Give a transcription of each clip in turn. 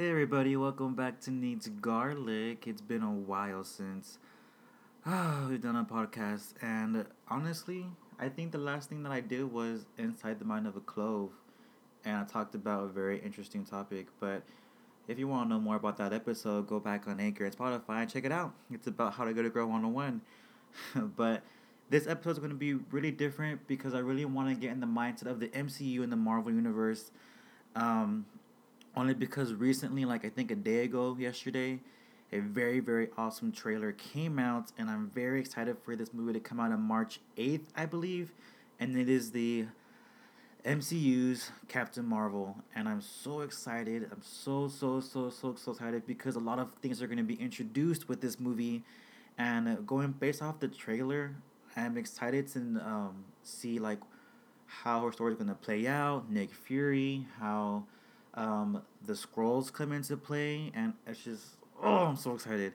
Hey everybody, welcome back to Needs Garlic. It's been a while since uh, we've done a podcast, and honestly, I think the last thing that I did was Inside the Mind of a Clove, and I talked about a very interesting topic. But if you want to know more about that episode, go back on Anchor and Spotify and check it out. It's about how to get a girl 101. but this episode is going to be really different because I really want to get in the mindset of the MCU and the Marvel Universe. Um, only because recently, like I think a day ago, yesterday, a very, very awesome trailer came out, and I'm very excited for this movie to come out on March 8th, I believe. And it is the MCU's Captain Marvel, and I'm so excited. I'm so, so, so, so, so excited because a lot of things are going to be introduced with this movie. And going based off the trailer, I'm excited to um, see like how her story is gonna play out. Nick Fury, how um, the Skrulls come into play, and it's just oh, I'm so excited.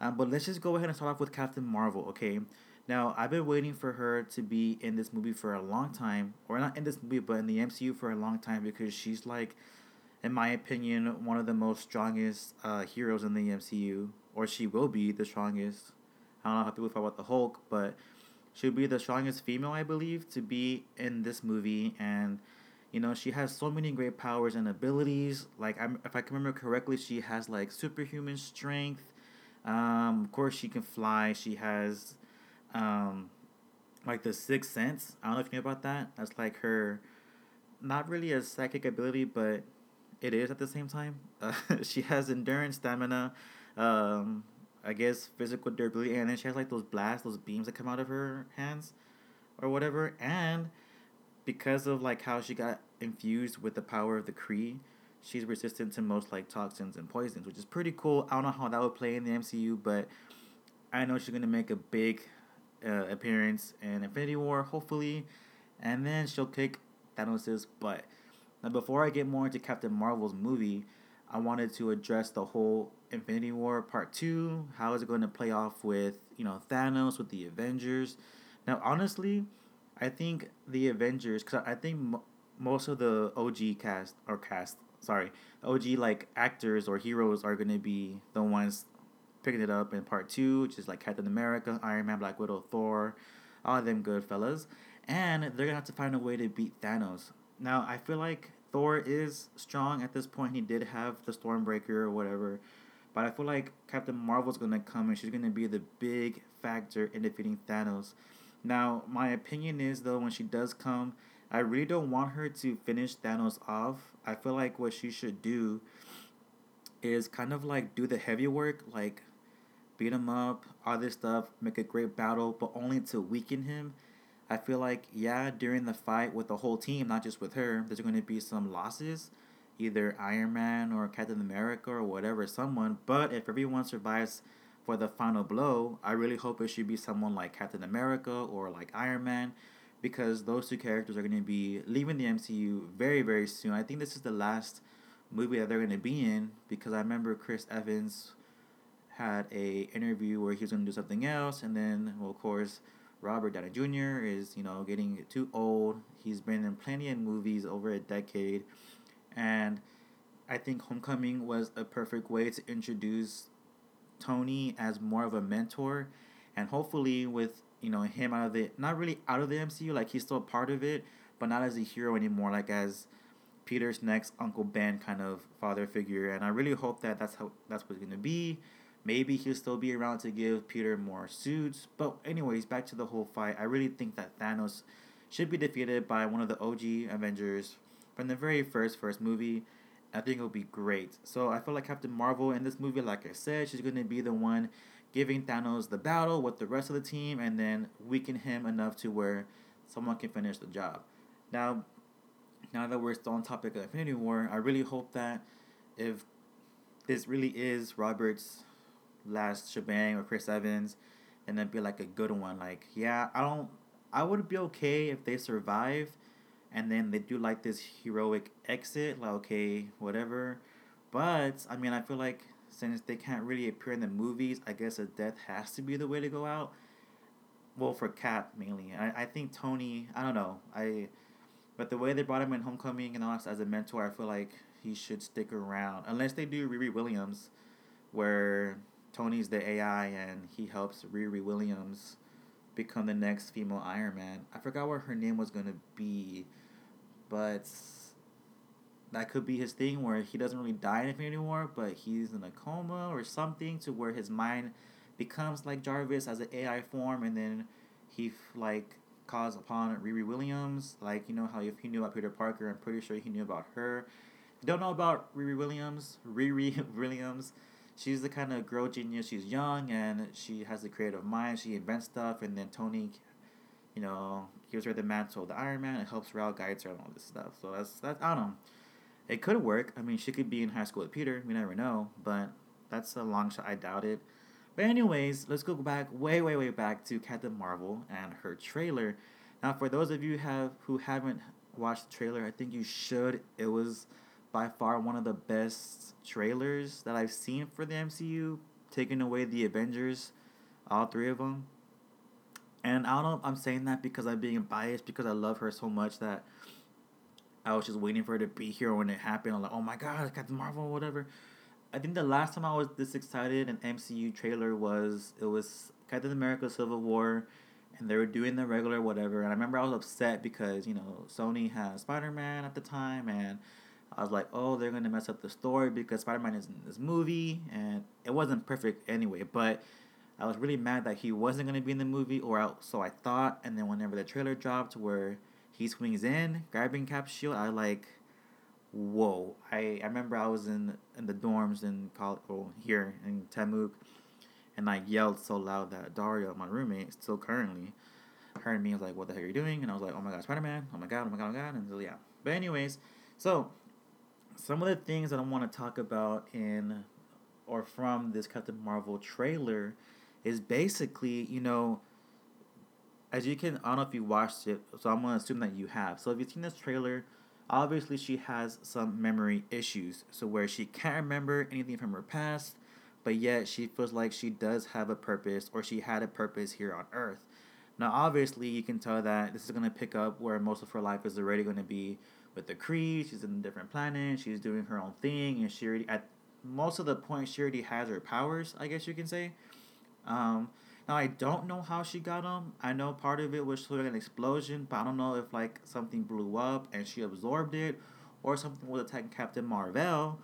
Um, but let's just go ahead and start off with Captain Marvel, okay? Now I've been waiting for her to be in this movie for a long time, or not in this movie, but in the MCU for a long time because she's like, in my opinion, one of the most strongest uh, heroes in the MCU, or she will be the strongest. I don't know how people feel about the Hulk, but She'll be the strongest female, I believe, to be in this movie, and you know she has so many great powers and abilities. Like I'm, if I can remember correctly, she has like superhuman strength. Um, of course, she can fly. She has, um, like the sixth sense. I don't know if you know about that. That's like her, not really a psychic ability, but it is at the same time. Uh, she has endurance, stamina, um, I guess physical durability, and then she has like those blasts, those beams that come out of her hands, or whatever. And because of like how she got infused with the power of the Kree, she's resistant to most like toxins and poisons, which is pretty cool. I don't know how that would play in the MCU, but I know she's gonna make a big uh, appearance in Infinity War, hopefully, and then she'll kick Thanos' butt. Now, before I get more into Captain Marvel's movie, I wanted to address the whole Infinity War Part 2. How is it going to play off with, you know, Thanos, with the Avengers? Now, honestly, I think the Avengers, because I think most of the OG cast, or cast, sorry, OG, like, actors or heroes are to be the ones picking it up in Part 2, which is like Captain America, Iron Man, Black Widow, Thor, all of them good fellas. And they're to have to find a way to beat Thanos. Now, I feel like Thor is strong at this point. He did have the Stormbreaker or whatever. But I feel like Captain Marvel's gonna come and she's gonna be the big factor in defeating Thanos. Now, my opinion is though, when she does come, I really don't want her to finish Thanos off. I feel like what she should do is kind of like do the heavy work, like beat him up, all this stuff, make a great battle, but only to weaken him I feel like, yeah, during the fight with the whole team, not just with her, there's going to be some losses, either Iron Man or Captain America or whatever, someone. But if everyone survives for the final blow, I really hope it should be someone like Captain America or like Iron Man, because those two characters are going to be leaving the MCU very, very soon. I think this is the last movie that they're going to be in, because I remember Chris Evans had a interview where he was going to do something else, and then, well, of course Robert Downey Jr. is, you know, getting too old. He's been in plenty of movies over a decade. And I think Homecoming was a perfect way to introduce Tony as more of a mentor. And hopefully with, you know, him out of the not really out of the MCU, like he's still a part of it, but not as a hero anymore, like as Peter's next Uncle Ben kind of father figure. And I really hope that that's how that's what's gonna be. Maybe he'll still be around to give Peter more suits. But, anyways, back to the whole fight. I really think that Thanos should be defeated by one of the OG Avengers from the very first first movie. I think it'll be great. So I feel like Captain Marvel in this movie, like I said, she's gonna be the one giving Thanos the battle with the rest of the team and then weaken him enough to where someone can finish the job. Now now that we're still on topic of Infinity War, I really hope that if this really is Robert's last shebang or Chris Evans, and then be like a good one. Like, yeah, I don't. I would be okay if they survive, and then they do like this heroic exit. Like, okay, whatever. But I mean, I feel like since they can't really appear in the movies, I guess a death has to be the way to go out. Well, for Cap mainly. I, I think Tony. I don't know. I, but the way they brought him in Homecoming and all as a mentor, I feel like he should stick around unless they do Riri Williams, where Tony's the AI and he helps Riri Williams become the next female Iron Man. I forgot what her name was gonna be, but that could be his thing where he doesn't really die in Infinity War, but he's in a coma or something to where his mind becomes like Jarvis as an AI form, and then he like calls upon Riri Williams. Like you know how if he knew about Peter Parker, I'm pretty sure he knew about her. Don't know about Riri Williams, Riri Williams, she's the kind of girl genius. She's young and she has a creative mind. She invents stuff, and then Tony, you know, gives her the mantle of the Iron Man and helps her out, guides her, and all this stuff. So that's that's I don't know. It could work. I mean, she could be in high school with Peter. We never know, but that's a long shot. I doubt it. But anyways, let's go back way, way, way back to Captain Marvel and her trailer. Now, for those of you have who haven't watched the trailer, I think you should. It was by far one of the best trailers that I've seen for the MCU, taking away the Avengers, all three of them. And I don't know I'm saying that because I'm being biased because I love her so much that I was just waiting for her to be here when it happened. I'm like, oh my god, Captain Marvel, whatever. I think the last time I was this excited an MCU trailer was it was Captain America Civil War and they were doing the regular whatever and I remember I was upset because, you know, Sony had Spider Man at the time and I was like, oh, they're gonna mess up the story because Spider Man is in this movie and it wasn't perfect anyway, but I was really mad that he wasn't gonna be in the movie or else so I thought and then whenever the trailer dropped where he swings in, grabbing Cap shield, I like whoa. I, I remember I was in in the dorms in college, well, oh, here in Temuk, and I yelled so loud that Dario, my roommate, still currently, heard me. I was like, "What the heck are you doing?" And I was like, "Oh my god, Spider Man! Oh my god! Oh my god! Oh my god!" And so yeah. But anyways, so some of the things that I want to talk about in or from this Captain Marvel trailer is basically, you know, as you can, I don't know if you watched it, so I'm gonna assume that you have. So if you've seen this trailer obviously she has some memory issues so where she can't remember anything from her past but yet she feels like she does have a purpose or she had a purpose here on earth now obviously you can tell that this is to pick up where most of her life is already to be with the Kree she's in a different planet she's doing her own thing and she already at most of the point she already has her powers i guess you can say um, now I don't know how she got them. I know part of it was through an explosion, but I don't know if like something blew up and she absorbed it, or something was attacking Captain Marvel,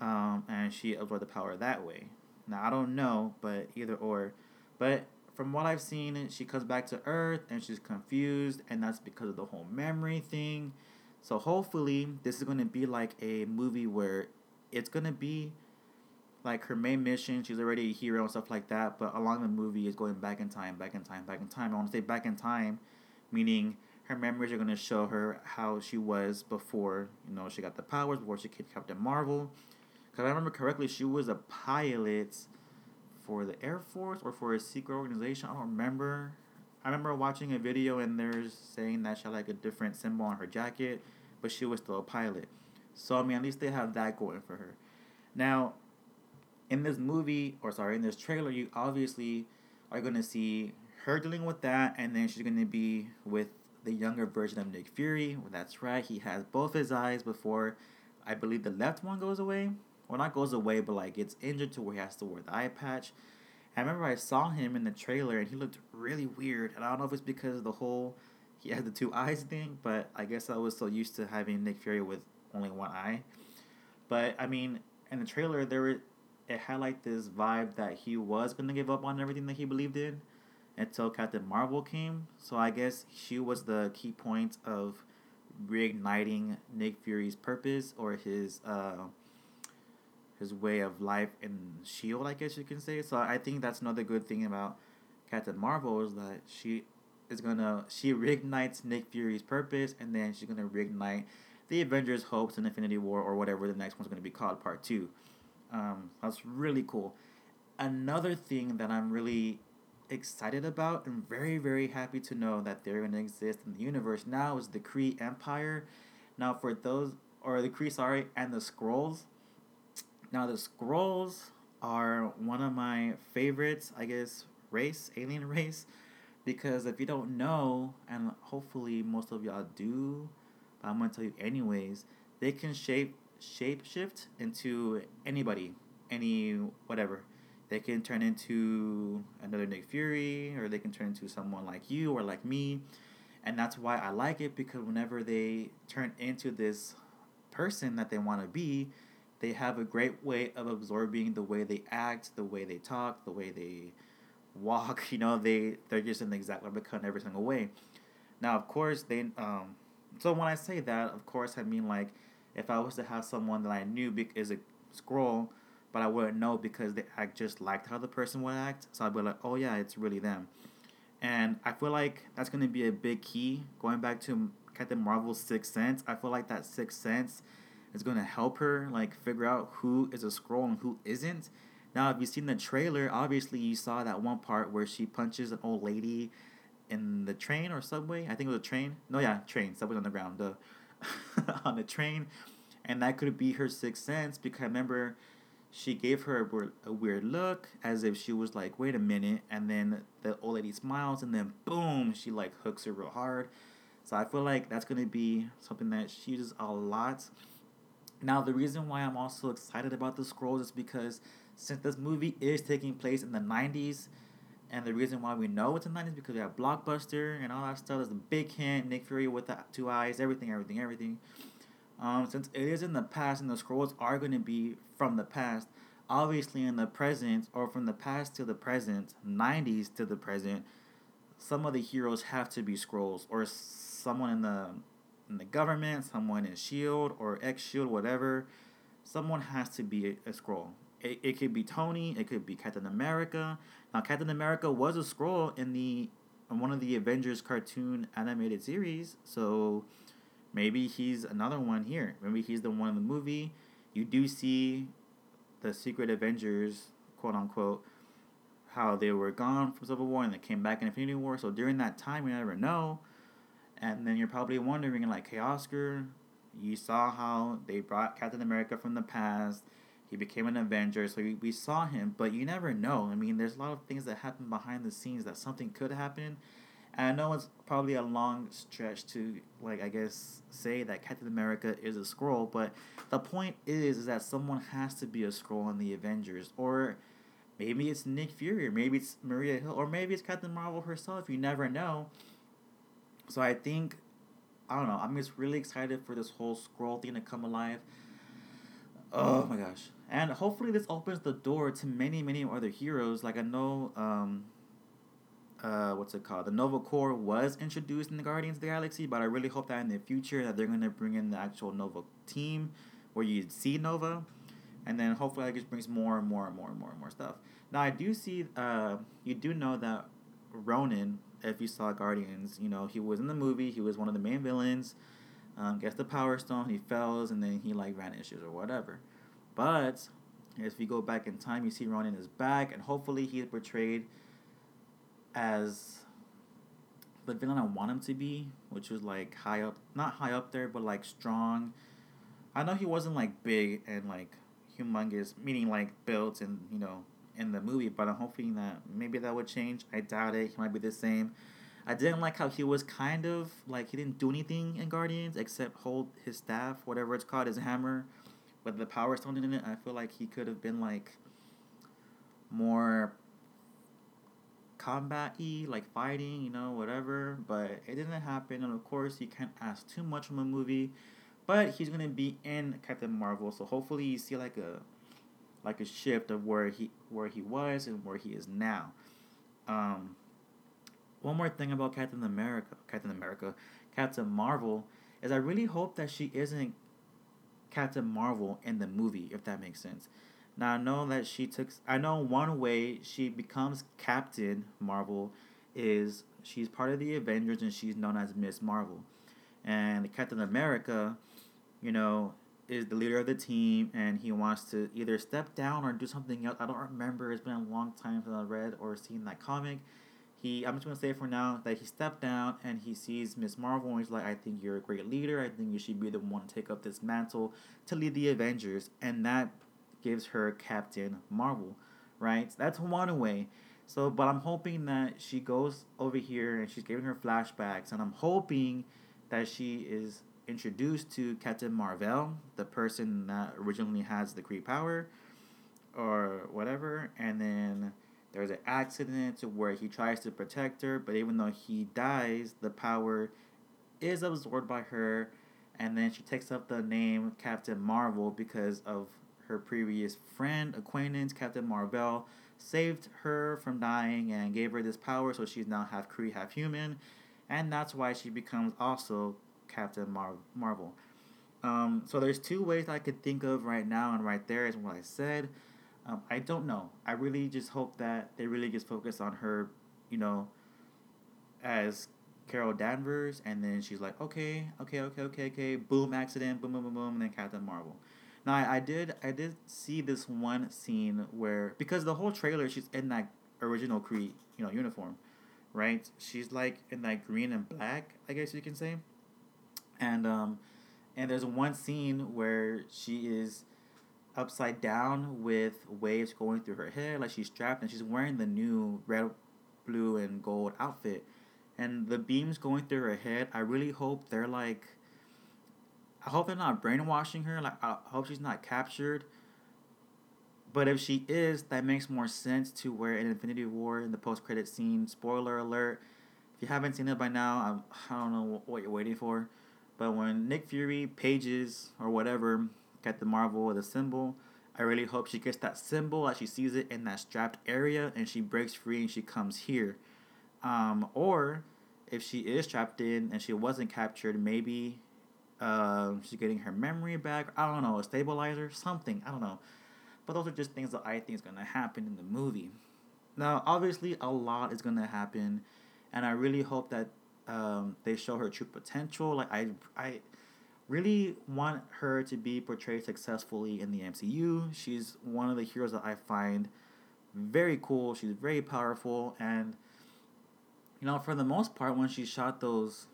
um, and she absorbed the power that way. Now I don't know, but either or, but from what I've seen, she comes back to Earth and she's confused, and that's because of the whole memory thing. So hopefully, this is gonna be like a movie where it's gonna be like her main mission, she's already a hero and stuff like that. But along the movie is going back in time, back in time, back in time. I want to say back in time, meaning her memories are going to show her how she was before you know she got the powers, before she became Captain Marvel. Because I remember correctly, she was a pilot for the Air Force or for a secret organization. I don't remember. I remember watching a video and they're saying that she had like a different symbol on her jacket, but she was still a pilot. So I mean, at least they have that going for her. Now, in this movie, or sorry, in this trailer, you obviously are going to see her dealing with that, and then she's going to be with the younger version of Nick Fury. Well, that's right, he has both his eyes before I believe the left one goes away. Well, not goes away, but like gets injured to where he has to wear the eye patch. I remember I saw him in the trailer and he looked really weird. And I don't know if it's because of the whole he had the two eyes thing, but I guess I was so used to having Nick Fury with only one eye. But I mean, in the trailer, there were it had like this vibe that he was gonna give up on everything that he believed in until Captain Marvel came. So I guess she was the key point of reigniting Nick Fury's purpose or his uh his way of life in Shield, I guess you can say. So I think that's another good thing about Captain Marvel is that she is gonna she reignites Nick Fury's purpose and then she's gonna reignite the Avengers' hopes in Infinity War or whatever the next one's gonna be called, part two. Um, that's really cool. Another thing that I'm really excited about and very, very happy to know that they're going to exist in the universe now is the Kree Empire. Now, for those, or the Kree, sorry, and the Skrulls. Now, the Skrulls are one of my favorites, I guess, race, alien race. Because if you don't know, and hopefully most of y'all do, but I'm going to tell you anyways, they can shape shapeshift into anybody, any whatever. They can turn into another Nick Fury, or they can turn into someone like you or like me. And that's why I like it because whenever they turn into this person that they want to be, they have a great way of absorbing the way they act, the way they talk, the way they walk. You know, they they're just in the exact replica in every single way. Now, of course, they um. So when I say that, of course, I mean like if I was to have someone that I knew big is a Skrull, but I wouldn't know because they I just liked how the person would act. So I'd be like, oh yeah, it's really them. And I feel like that's gonna be a big key. Going back to Captain Marvel's sixth sense, I feel like that sixth sense is gonna help her like figure out who is a Skrull and who isn't. Now, if you've seen the trailer, obviously you saw that one part where she punches an old lady in the train or subway. I think it was a train. No, yeah, train. Subway on the ground. on the train, and that could be her sixth sense because I remember she gave her a weird, a weird look as if she was like, wait a minute, and then the old lady smiles, and then boom, she like hooks her real hard. So I feel like that's gonna be something that she uses a lot. Now the reason why I'm also excited about the Skrulls is because since this movie is taking place in the '90s, and the reason why we know it's in the 90s because we have Blockbuster and all that stuff. There's a big hint, Nick Fury with the two eyes, everything, everything, everything. Um, since it is in the past and the Skrulls are going to be from the past, obviously in the present or from the past to the present, 90s to the present, some of the heroes have to be Skrulls or someone in the in the government, someone in Shield or X Shield, whatever. Someone has to be a, a Skrull. It, it could be Tony, it could be Captain America. Now Captain America was a Skrull in the in one of the Avengers cartoon animated series, so maybe he's another one here. Maybe he's the one in the movie. You do see the Secret Avengers, quote unquote, how they were gone from Civil War and they came back in Infinity War. So during that time, we never know. And then you're probably wondering, like, hey, Oscar, you saw how they brought Captain America from the past he became an Avenger, so we, we saw him, but you never know. I mean, there's a lot of things that happen behind the scenes that something could happen. And I know it's probably a long stretch to, like, I guess, say that Captain America is a Skrull, but the point is, is that someone has to be a Skrull in the Avengers. Or maybe it's Nick Fury, or maybe it's Maria Hill, or maybe it's Captain Marvel herself. You never know. So I think, I don't know, I'm just really excited for this whole Skrull thing to come alive. Oh my gosh. And hopefully this opens the door to many many other heroes. Like i know um uh what's it called? The nova corps was introduced in the guardians of the galaxy but i really hope that in the future that they're to bring in the actual nova team where you see nova. And then hopefully that just brings more and more and more and more and more stuff. Now i do see uh you do know that ronan if you saw guardians you know he was in the movie. He was one of the main villains um, gets the power stone he fails and then he like vanishes or whatever but if you go back in time, you see Ronan is back, and hopefully he's portrayed as the villain I want him to be, which was like high up, not high up there, but like strong. I know he wasn't like big and like humongous, meaning like built and you know in the movie, but I'm hoping that maybe that would change. I doubt it. He might be the same. I didn't like how he was kind of like he didn't do anything in Guardians except hold his staff, whatever it's called, his hammer with the power stone in it, I feel like he could have been like more combat y, like fighting, you know, whatever. But it didn't happen, and of course, you can't ask too much from a movie. But he's gonna be in Captain Marvel, so hopefully you see like a like a shift of where he where he was and where he is now. Um, one more thing about Captain America, Captain America, Captain Marvel is I really hope that she isn't Captain Marvel in the movie, if that makes sense. Now I know that she took. I know one way she becomes Captain Marvel is she's part of the Avengers and she's known as Miss Marvel, and Captain America, you know, is the leader of the team and he wants to either step down or do something else. I don't remember. It's been a long time since I read or seen that comic he I'm just gonna say for now that he stepped down and he sees Miss Marvel and he's like, I think you're a great leader. I think you should be the one to take up this mantle to lead the Avengers, and that gives her Captain Marvel, right? That's one way. So, but I'm hoping that she goes over here and she's giving her flashbacks, and I'm hoping that she is introduced to Captain Marvel, the person that originally has the Kree power, or whatever, and then there's an accident where he tries to protect her, but even though he dies, the power is absorbed by her, and then she takes up the name Captain Marvel because of her previous friend, acquaintance, Captain Marvel, saved her from dying and gave her this power, so she's now half Kree, half human, and that's why she becomes also Captain Mar- Marvel. Um, so there's two ways I could think of right now, and right there is what I said. Um, I don't know. I really just hope that they really just focus on her, you know, as Carol Danvers, and then she's like, okay, okay, okay, okay, okay, boom, accident, boom, boom, boom, boom, and then Captain Marvel. Now I, I did I did see this one scene where because the whole trailer she's in that original Kree you know uniform, right? She's like in that green and black, I guess you can say, and um, and there's one scene where she is upside down with waves going through her hair, like she's strapped and she's wearing the new red, blue, and gold outfit. And the beams going through her head, I really hope they're like. I hope they're not brainwashing her. Like, I hope she's not captured. But if she is, that makes more sense to where in Infinity War, in the post credit scene, spoiler alert, if you haven't seen it by now, I'm, I don't know what you're waiting for. But when Nick Fury pages or whatever get the Marvel with a symbol. I really hope she gets that symbol as she sees it in that strapped area and she breaks free and she comes here. Um, or if she is trapped in and she wasn't captured, maybe uh, she's getting her memory back. I don't know, a stabilizer, something. I don't know. But those are just things that I think is going to happen in the movie. Now, obviously, a lot is going to happen, and I really hope that um, they show her true potential. Like I, I really want her to be portrayed successfully in the MCU. She's one of the heroes that I find very cool. She's very powerful, and you know, for the most part, when she shot those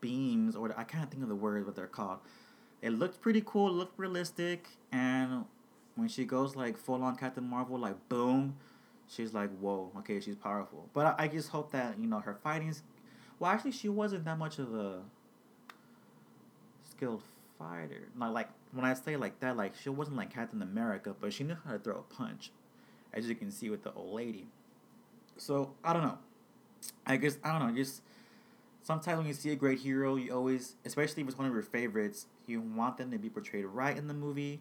beams, or I can't think of the word what they're called, it looked pretty cool. Looked realistic, and when she goes like full on Captain Marvel, like boom, she's like whoa, okay, she's powerful. But I, I just hope that you know her fighting's. Well, actually, she wasn't that much of a skilled fighter. Not like when I say like that, like she wasn't like Captain America, but she knew how to throw a punch, as you can see with the old lady. So I don't know. I guess I don't know. Just sometimes when you see a great hero, you always, especially if it's one of your favorites, you want them to be portrayed right in the movie.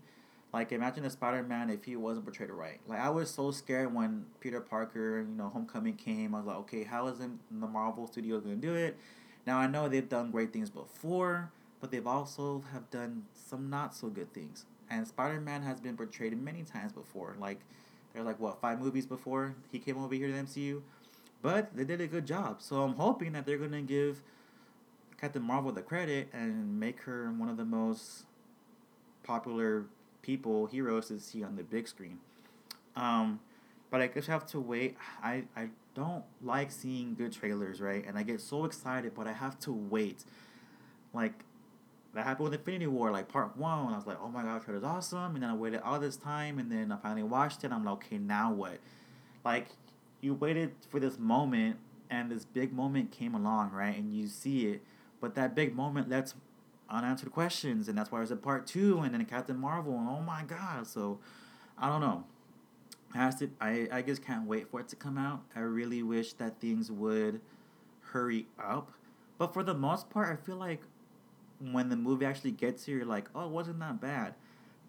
Like imagine a Spider Man if he wasn't portrayed right. Like I was so scared when Peter Parker, you know, Homecoming came. I was like, okay, how is the Marvel Studios gonna do it? Now I know they've done great things before, but they've also have done some not so good things. And Spider Man has been portrayed many times before. Like there are like what five movies before he came over here to the MCU, but they did a good job. So I'm hoping that they're gonna give Captain Marvel the credit and make her one of the most popular people heroes to see on the big screen. Um, but I I have to wait. I I don't like seeing good trailers, right? And I get so excited, but I have to wait. Like that happened with Infinity War, like part one. I was like, oh my god, trailer's awesome. And then I waited all this time, and then I finally watched it. I'm like, okay, now what? Like, you waited for this moment, and this big moment came along, right? And you see it, but that big moment lets unanswered questions, and that's why there's a part two, and then Captain Marvel, and oh my god. So, I don't know. Has to, I, I just can't wait for it to come out. I really wish that things would hurry up. But for the most part, I feel like when the movie actually gets here, you're like, oh, it wasn't that bad.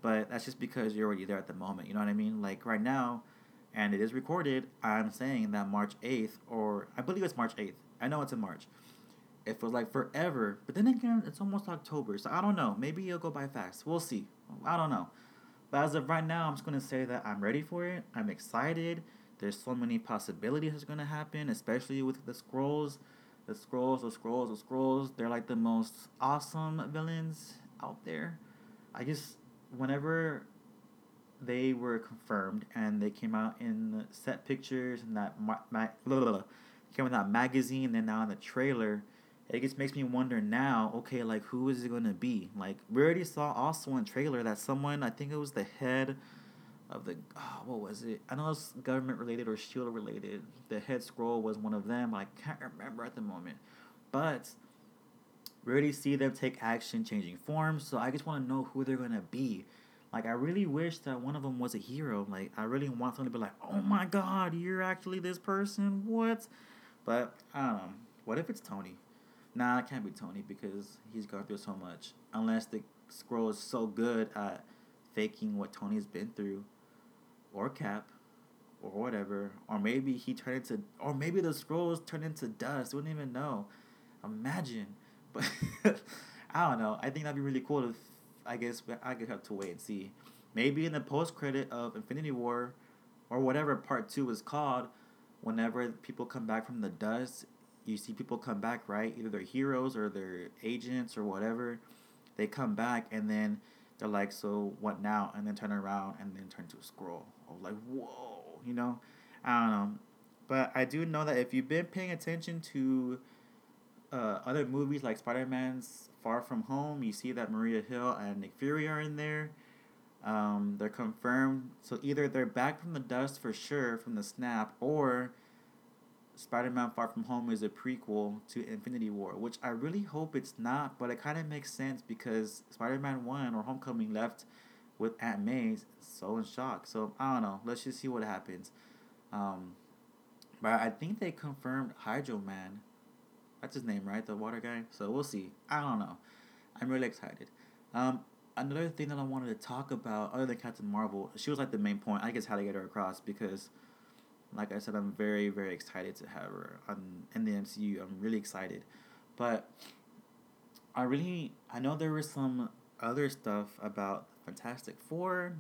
But that's just because you're already there at the moment. You know what I mean? Like right now, and it is recorded, I'm saying that March 8th, or I believe it's March 8th. I know it's in March. It feels like forever. But then again, it's almost October. So I don't know. Maybe it'll go by fast. We'll see. I don't know. But as of right now, I'm just going to say that I'm ready for it. I'm excited. There's so many possibilities that's going to happen, especially with the Skrulls the Skrulls, the Skrulls, the Skrulls. they're like the most awesome villains out there. I just, whenever they were confirmed and they came out in set pictures and that ma- ma- blah, blah, blah, came in that magazine and now in the trailer, it just makes me wonder now, okay, like who is it gonna be? Like we already saw also in trailer that someone, I think it was the head of the oh, what was it? I know it's government related or shield related. The head Skrull was one of them. I can't remember at the moment, but We already see them take action, changing forms. So I just want to know who they're gonna be. Like I really wish that one of them was a hero. Like I really want someone to be like, "Oh my God, you're actually this person." What? But I. What if it's Tony? Nah, it can't be Tony because he's gone through so much. Unless the Skrull is so good at faking what Tony's been through, or Cap, or whatever, or maybe he turned into, or maybe the Skrulls turned into dust. Wouldn't even know. Imagine, but I don't know. I think that'd be really cool. If I guess I could have to wait and see. Maybe in the post credit of Infinity War, or whatever Part Two is called, whenever people come back from the dust, you see people come back, right? Either they're heroes or they're agents or whatever. They come back and then they're like, so what now? And then turn around and then turn to a Skrull. Like, whoa, you know? I don't know. But I do know that if you've been paying attention to uh, other movies like Spider Man's Far From Home, you see that Maria Hill and Nick Fury are in there. Um, they're confirmed. So either they're back from the dust for sure from the snap, or Spider Man Far From Home is a prequel to Infinity War, which I really hope it's not, but it kind of makes sense because Spider Man 1 or Homecoming left with Aunt May so in shock. So I don't know. Let's just see what happens. Um, but I think they confirmed Hydro Man. That's his name, right? The water guy. So we'll see. I don't know. I'm really excited. Um, another thing that I wanted to talk about, other than Captain Marvel, she was like the main point. I guess how to get her across because like I said, I'm very, very excited to have her on in the MCU. I'm really excited, but I really I know there was some other stuff about Fantastic Four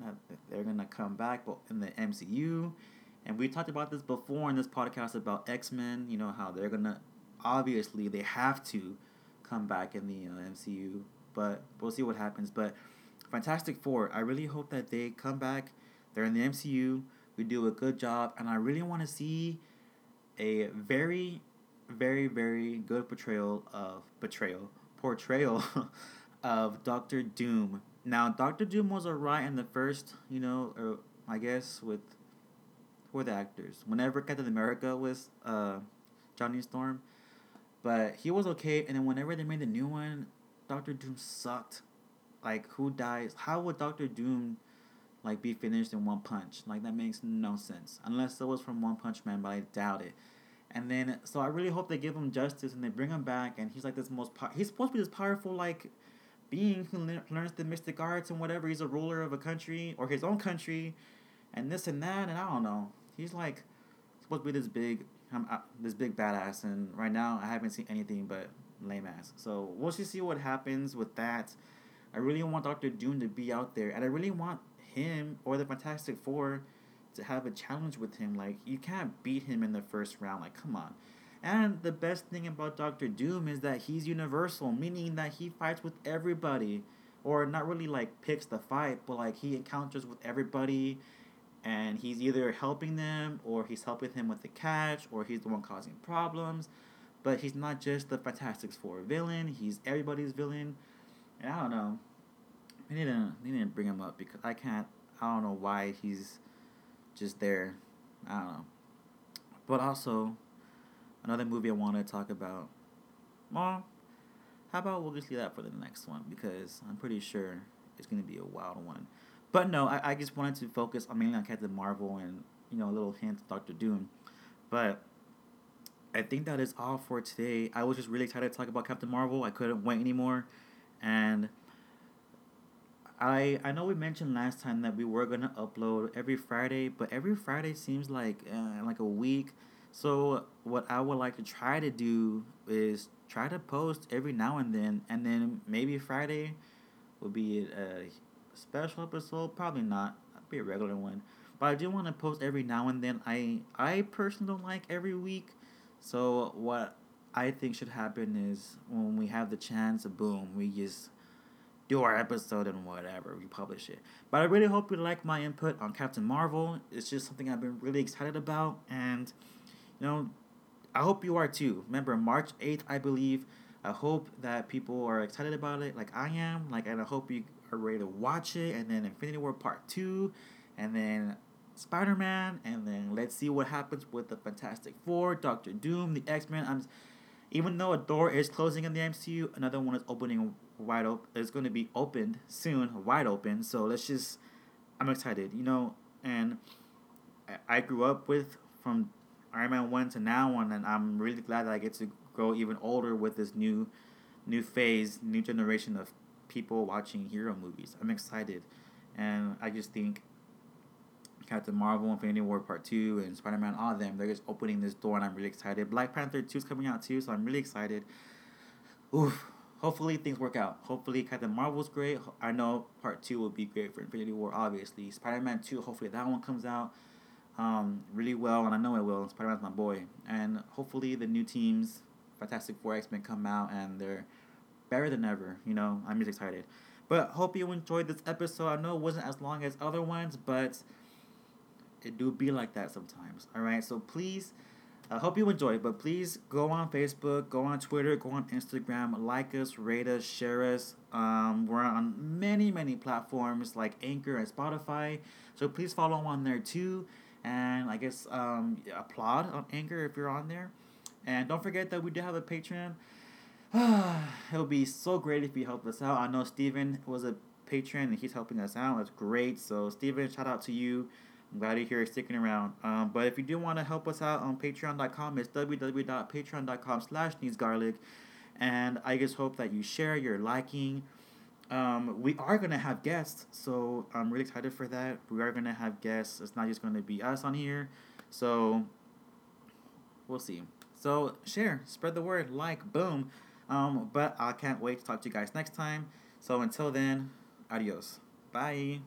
they're gonna come back, but in the MCU, and we talked about this before in this podcast about X Men. You know how they're gonna obviously they have to come back in the uh, MCU, but we'll see what happens. But Fantastic Four, I really hope that they come back. They're in the MCU we do a good job, and I really want to see a very, very, very good portrayal of betrayal portrayal of Doctor Doom. Now, Doctor Doom was alright in the first, you know, or I guess with who were the actors. Whenever Captain America was uh, Johnny Storm, but he was okay. And then whenever they made the new one, Doctor Doom sucked. Like, who dies? How would Doctor Doom like be finished in one punch. Like that makes no sense unless it was from One Punch Man, but I doubt it. And then so I really hope they give him justice and they bring him back and he's like this most po- he's supposed to be this powerful like being who le- learns the mystic arts and whatever. He's a ruler of a country or his own country, and this and that and I don't know. He's like supposed to be this big uh, this big badass and right now I haven't seen anything but lame ass. So we'll just see what happens with that. I really want Doctor Doom to be out there, and I really want him or the Fantastic Four to have a challenge with him. Like, you can't beat him in the first round. Like, come on. And the best thing about Doctor Doom is that he's universal, meaning that he fights with everybody. Or not really like picks the fight, but like he encounters with everybody and he's either helping them or he's helping him with the catch or he's the one causing problems. But he's not just the Fantastic Four villain, he's everybody's villain. And I don't know. They didn't they didn't bring him up because I can't I don't know why he's just there. I don't know. But also another movie I want to talk about. Well, how about we'll just leave that for the next one because I'm pretty sure it's gonna be a wild one. But no, I, I just wanted to focus on mainly on Captain Marvel and you know a little hint of Doctor Doom. But I think that is all for today. I was just really excited to talk about Captain Marvel. I couldn't wait anymore, and I I know we mentioned last time that we were gonna upload every Friday, but every Friday seems like uh, like a week. So what I would like to try to do is try to post every now and then, and then maybe Friday will be a special episode. Probably not. It'll be a regular one, but I do want to post every now and then. I I personally don't like every week, so what I think should happen is when we have the chance, boom, we just do our episode and whatever we publish it. But I really hope you like my input on Captain Marvel. It's just something I've been really excited about, and you know, I hope you are too. Remember March eighth, I believe. I hope that people are excited about it, like I am. Like, and I hope you are ready to watch it. And then Infinity War Part Two, and then Spider Man, and then let's see what happens with the Fantastic Four, Doctor Doom, the X Men. I'm even though a door is closing in the MCU, another one is opening wide open. It's going to be opened soon, wide open. So let's just, I'm excited, you know. And I grew up with from Iron Man one to now on, and I'm really glad that I get to grow even older with this new, new phase, new generation of people watching hero movies. I'm excited, and I just think Captain Marvel, Infinity War Part 2, and Spider Man, all of them, they're just opening this door, and I'm really excited. Black Panther 2 is coming out too, so I'm really excited. Oof. Hopefully things work out. Hopefully Captain Marvel's great. I know Part 2 will be great for Infinity War, obviously. Spider Man 2, hopefully that one comes out um, really well, and I know it will. Spider Man's my boy. And hopefully the new teams, Fantastic Four X Men, come out and they're better than ever. You know, I'm just excited. But hope you enjoyed this episode. I know it wasn't as long as other ones, but it do be like that sometimes. All right, so please, I hope you enjoy. But please go on Facebook, go on Twitter, go on Instagram, like us, rate us, share us. Um, we're on many many platforms like Anchor and Spotify. So please follow on there too, and I guess um, applaud on Anchor if you're on there. And don't forget that we do have a Patreon. it would be so great if you help us out. I know Steven was a patron and he's helping us out. That's great. So Steven, shout out to you. I'm glad you're here sticking around. Um, but if you do want to help us out on patreon.com, it's www.patreon.com slash needsgarlic. And I just hope that you share, you're liking. Um, we are to have guests, so I'm really excited for that. We are to have guests. It's not just to be us on here. So we'll see. So share, spread the word, like, boom. Um, but I can't wait to talk to you guys next time. So until then, adios. Bye.